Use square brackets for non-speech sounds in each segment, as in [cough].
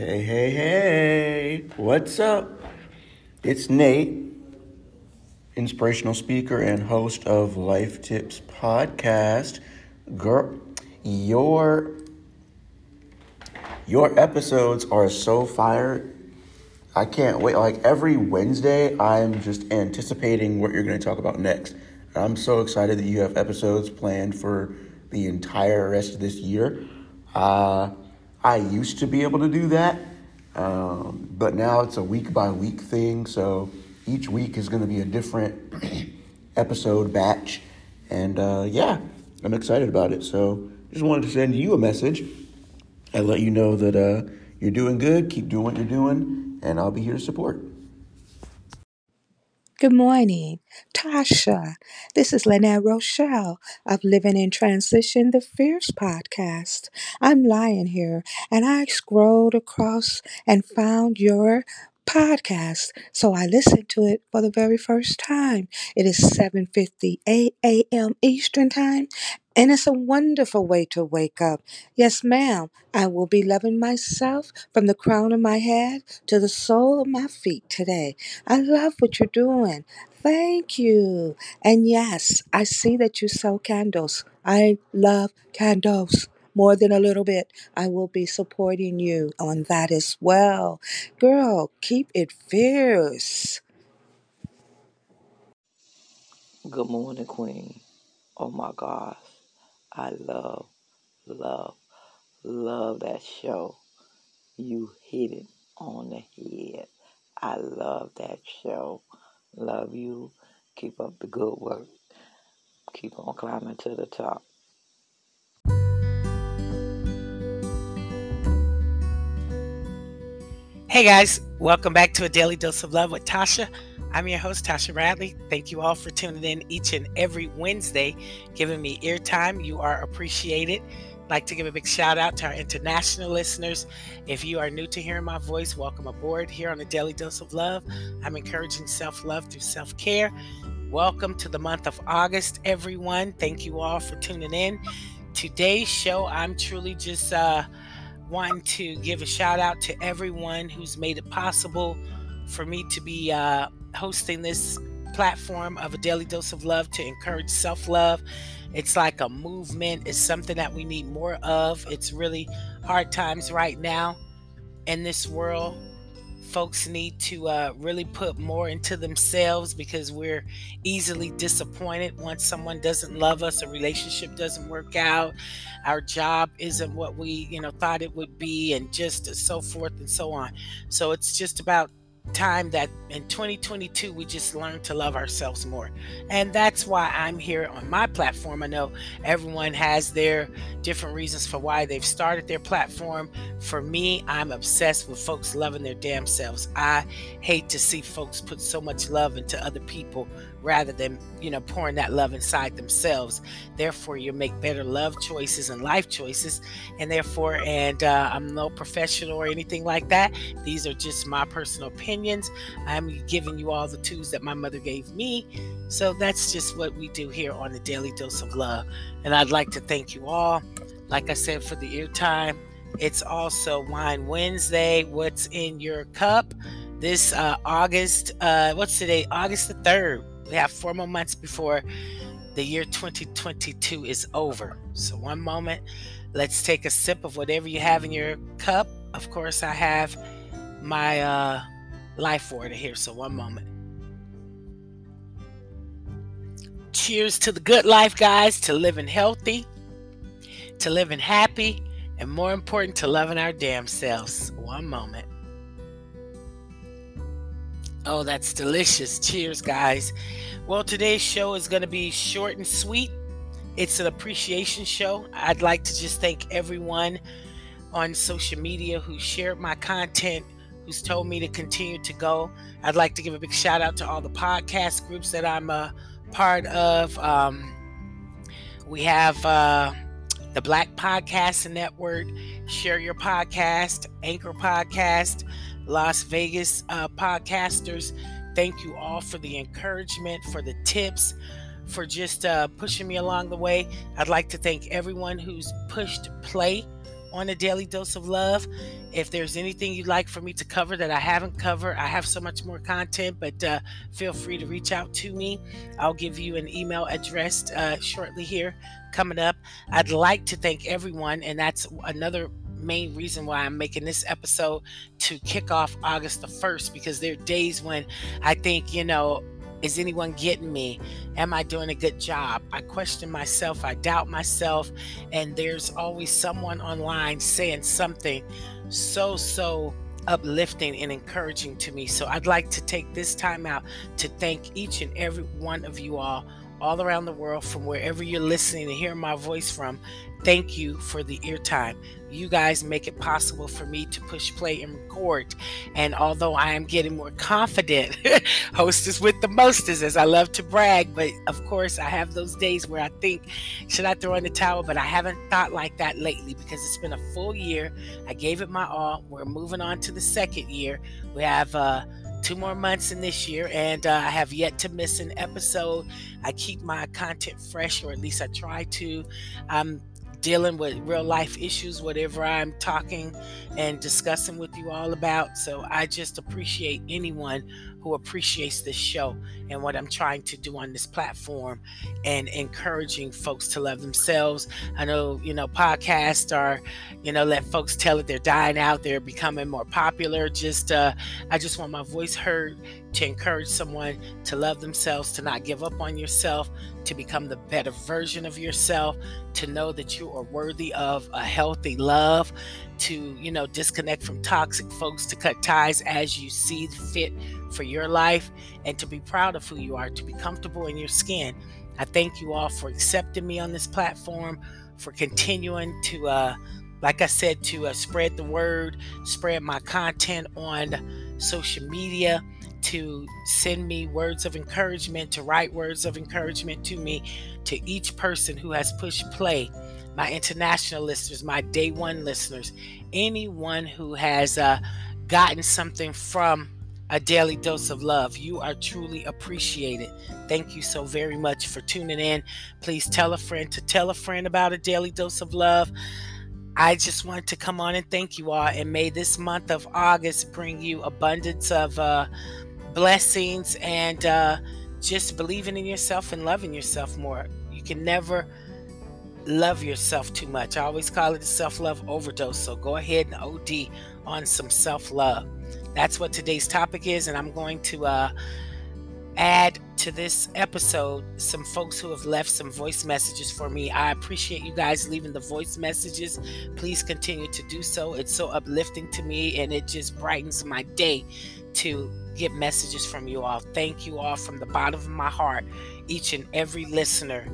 Hey, hey, hey. What's up? It's Nate, inspirational speaker and host of Life Tips Podcast. Girl, your your episodes are so fire. I can't wait. Like every Wednesday, I'm just anticipating what you're going to talk about next. I'm so excited that you have episodes planned for the entire rest of this year. Uh, I used to be able to do that, um, but now it's a week by week thing. So each week is going to be a different [clears throat] episode batch. And uh, yeah, I'm excited about it. So just wanted to send you a message and let you know that uh, you're doing good. Keep doing what you're doing, and I'll be here to support. Good morning, Tatia. This is Lynette Rochelle of Living in Transition, the Fierce podcast. I'm lying here and I scrolled across and found your podcast. So I listened to it for the very first time. It is 7:58 a.m. Eastern Time, and it's a wonderful way to wake up. Yes, ma'am. I will be loving myself from the crown of my head to the sole of my feet today. I love what you're doing. Thank you. And yes, I see that you sell candles. I love candles more than a little bit. I will be supporting you on that as well. Girl, keep it fierce. Good morning, Queen. Oh my gosh. I love, love, love that show. You hit it on the head. I love that show. Love you. Keep up the good work. Keep on climbing to the top. Hey guys, welcome back to a daily dose of love with Tatia. I'm your host, Tatia Bradley. Thank you all for tuning in each and every Wednesday, giving me ear time. You are appreciated. Like to give a big shout out to our international listeners. If you are new to hearing my voice, welcome aboard here on a daily dose of love. I'm encouraging self love through self care. Welcome to the month of August, everyone. Thank you all for tuning in. Today's show, I'm truly just uh, wanting to give a shout out to everyone who's made it possible for me to be uh, hosting this platform of a daily dose of love to encourage self love. It's like a movement, it's something that we need more of. It's really hard times right now in this world. Folks need to uh, really put more into themselves because we're easily disappointed once someone doesn't love us, a relationship doesn't work out, our job isn't what we, you know, thought it would be, and just so forth and so on. So it's just about time that in 2022 we just learn to love ourselves more. And that's why I'm here on my platform. I know everyone has their different reasons for why they've started their platform. For me, I'm obsessed with folks loving their damn selves. I hate to see folks put so much love into other people rather than you know pouring that love inside themselves therefore you make better love choices and life choices and therefore and uh, i'm no professional or anything like that these are just my personal opinions i'm giving you all the tools that my mother gave me. So that's just what we do here on the daily dose of love. And i'd like to thank you all. Like i said for the ear time it's also wine wednesday. What's in your cup? This uh, august uh, what's today? August the 3rd we have four more months before the year 2022 is over. So, one moment, let's take a sip of whatever you have in your cup. Of course, I have my uh, life water here. So, one moment. Cheers to the good life, guys, to living healthy, to living happy, and more important, to loving our damn selves. One moment. Oh, that's delicious. Cheers, guys. Well, today's show is going to be short and sweet. It's an appreciation show. I'd like to just thank everyone on social media who shared my content, who's told me to continue to go. I'd like to give a big shout out to all the podcast groups that I'm a part of. Um, we have uh, the Black Podcast Network, Share Your Podcast, Anchor Podcast. Las Vegas uh, podcasters. Thank you all for the encouragement, for the tips, for just uh, pushing me along the way. I'd like to thank everyone who's pushed play on a daily dose of love. If there's anything you'd like for me to cover that I haven't covered, I have so much more content, but uh, feel free to reach out to me. I'll give you an email address uh, shortly here coming up. I'd like to thank everyone, and that's another main reason why I'm making this episode to kick off August the 1st because there are days when I think, you know, is anyone getting me? Am I doing a good job? I question myself, I doubt myself, and there's always someone online saying something so, so uplifting and encouraging to me. So I'd like to take this time out to thank each and every one of you all all around the world from wherever you're listening to hear my voice from. Thank you for the ear time. You guys make it possible for me to push play and record. And although I am getting more confident, [laughs] hostess with the mostest, as I love to brag, but of course I have those days where I think, should I throw in the towel? But I haven't thought like that lately because it's been a full year. I gave it my all. We're moving on to the second year. We have uh two more months in this year, and uh, I have yet to miss an episode. I keep my content fresh, or at least I try to. I'm dealing with real life issues, whatever I'm talking and discussing with you all about. So I just appreciate anyone who appreciates this show and what I'm trying to do on this platform and encouraging folks to love themselves. I know, you know, podcasts are, you know, let folks tell it they're dying out, they're becoming more popular. Just, uh, I just want my voice heard to encourage someone to love themselves, to not give up on yourself, to become the better version of yourself, to know that you are worthy of a healthy love, to, you know, disconnect from toxic folks, to cut ties as you see fit for your life, and to be proud of who you are, to be comfortable in your skin. I thank you all for accepting me on this platform, for continuing to, uh, like I said, to uh, spread the word, spread my content on social media to send me words of encouragement, to write words of encouragement to me, to each person who has pushed play, my international listeners, my day one listeners, anyone who has uh, gotten something from a daily dose of love. You are truly appreciated. Thank you so very much for tuning in. Please tell a friend to tell a friend about a daily dose of love. I just wanted to come on and thank you all. And may this month of August bring you abundance of uh, blessings and uh, just believing in yourself and loving yourself more. You can never love yourself too much. I always call it a self love overdose. So go ahead and OD on some self love. That's what today's topic is. And I'm going to uh, add to this episode some folks who have left some voice messages for me. I appreciate you guys leaving the voice messages. Please continue to do so. It's so uplifting to me and it just brightens my day to get messages from you all. Thank you all from the bottom of my heart, each and every listener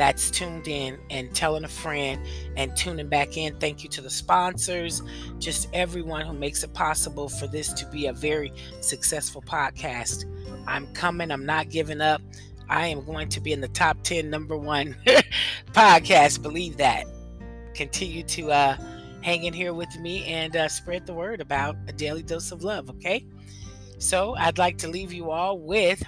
that's tuned in and telling a friend and tuning back in. Thank you to the sponsors, just everyone who makes it possible for this to be a very successful podcast. I'm coming, I'm not giving up. I am going to be in the top 10 number one [laughs] podcast. Believe that. Continue to uh, hang in here with me and uh, spread the word about a daily dose of love, okay? So I'd like to leave you all with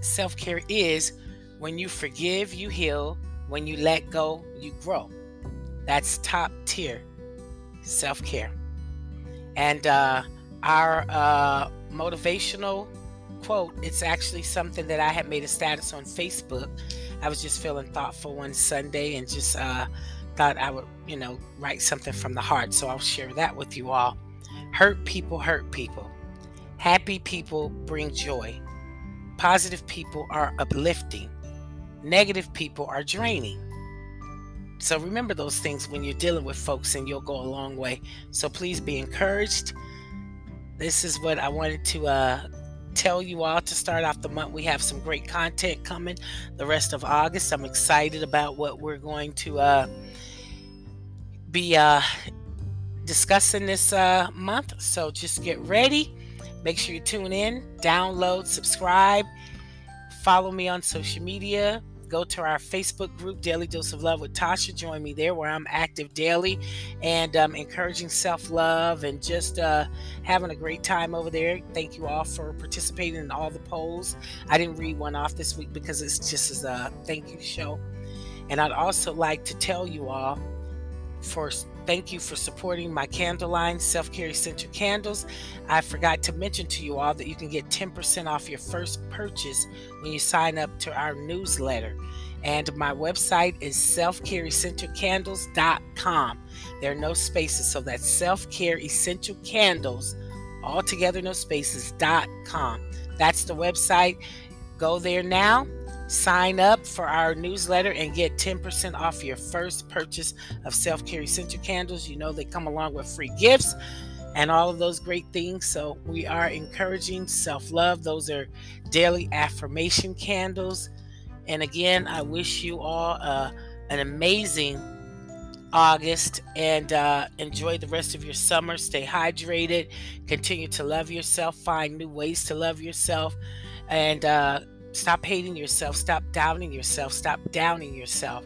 self care is when you forgive, you heal. When you let go, you grow. That's top tier self care. And uh, our uh, motivational quote, it's actually something that I had made a status on Facebook. I was just feeling thoughtful one Sunday and just uh, thought I would, you know, write something from the heart. So I'll share that with you all. Hurt people hurt people. Happy people bring joy. Positive people are uplifting. Negative people are draining. So remember those things when you're dealing with folks and you'll go a long way. So please be encouraged. This is what I wanted to uh, tell you all to start off the month. We have some great content coming the rest of August. I'm excited about what we're going to uh, be uh, discussing this uh, month. So just get ready. Make sure you tune in, download, subscribe, follow me on social media. Go to our Facebook group, Daily Dose of Love with Tatia. Join me there where I'm active daily and um, encouraging self love and just uh, having a great time over there. Thank you all for participating in all the polls. I didn't read one off this week because it's just as a thank you show. And I'd also like to tell you all for thank you for supporting my candle line, Self Care Essential Candles. I forgot to mention to you all that you can get 10% off your first purchase when you sign up to our newsletter. And my website is selfcareessentialcandles.com. There are no spaces, so that's self care essential candles, all together, no spaces.com. That's the website. Go there now Sign up for our newsletter and get 10% off your first purchase of self care essential candles. You know, they come along with free gifts and all of those great things. So, we are encouraging self love. Those are daily affirmation candles. And again, I wish you all uh, an amazing August and uh, enjoy the rest of your summer. Stay hydrated, continue to love yourself, find new ways to love yourself, and uh, Stop hating yourself. Stop doubting yourself. Stop downing yourself.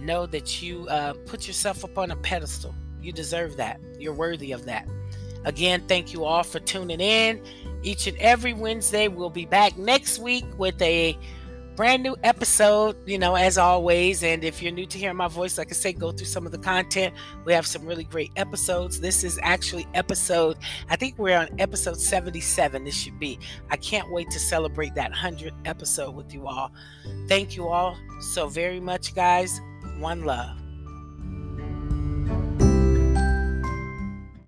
Know that you uh, put yourself up on a pedestal. You deserve that. You're worthy of that. Again, thank you all for tuning in. Each and every Wednesday, we'll be back next week with a brand new episode, you know, as always. And if you're new to hearing my voice, like I say, go through some of the content. We have some really great episodes. This is actually episode, I think we're on episode 77. This should be. I can't wait to celebrate that 100th episode with you all. Thank you all so very much, guys. One love.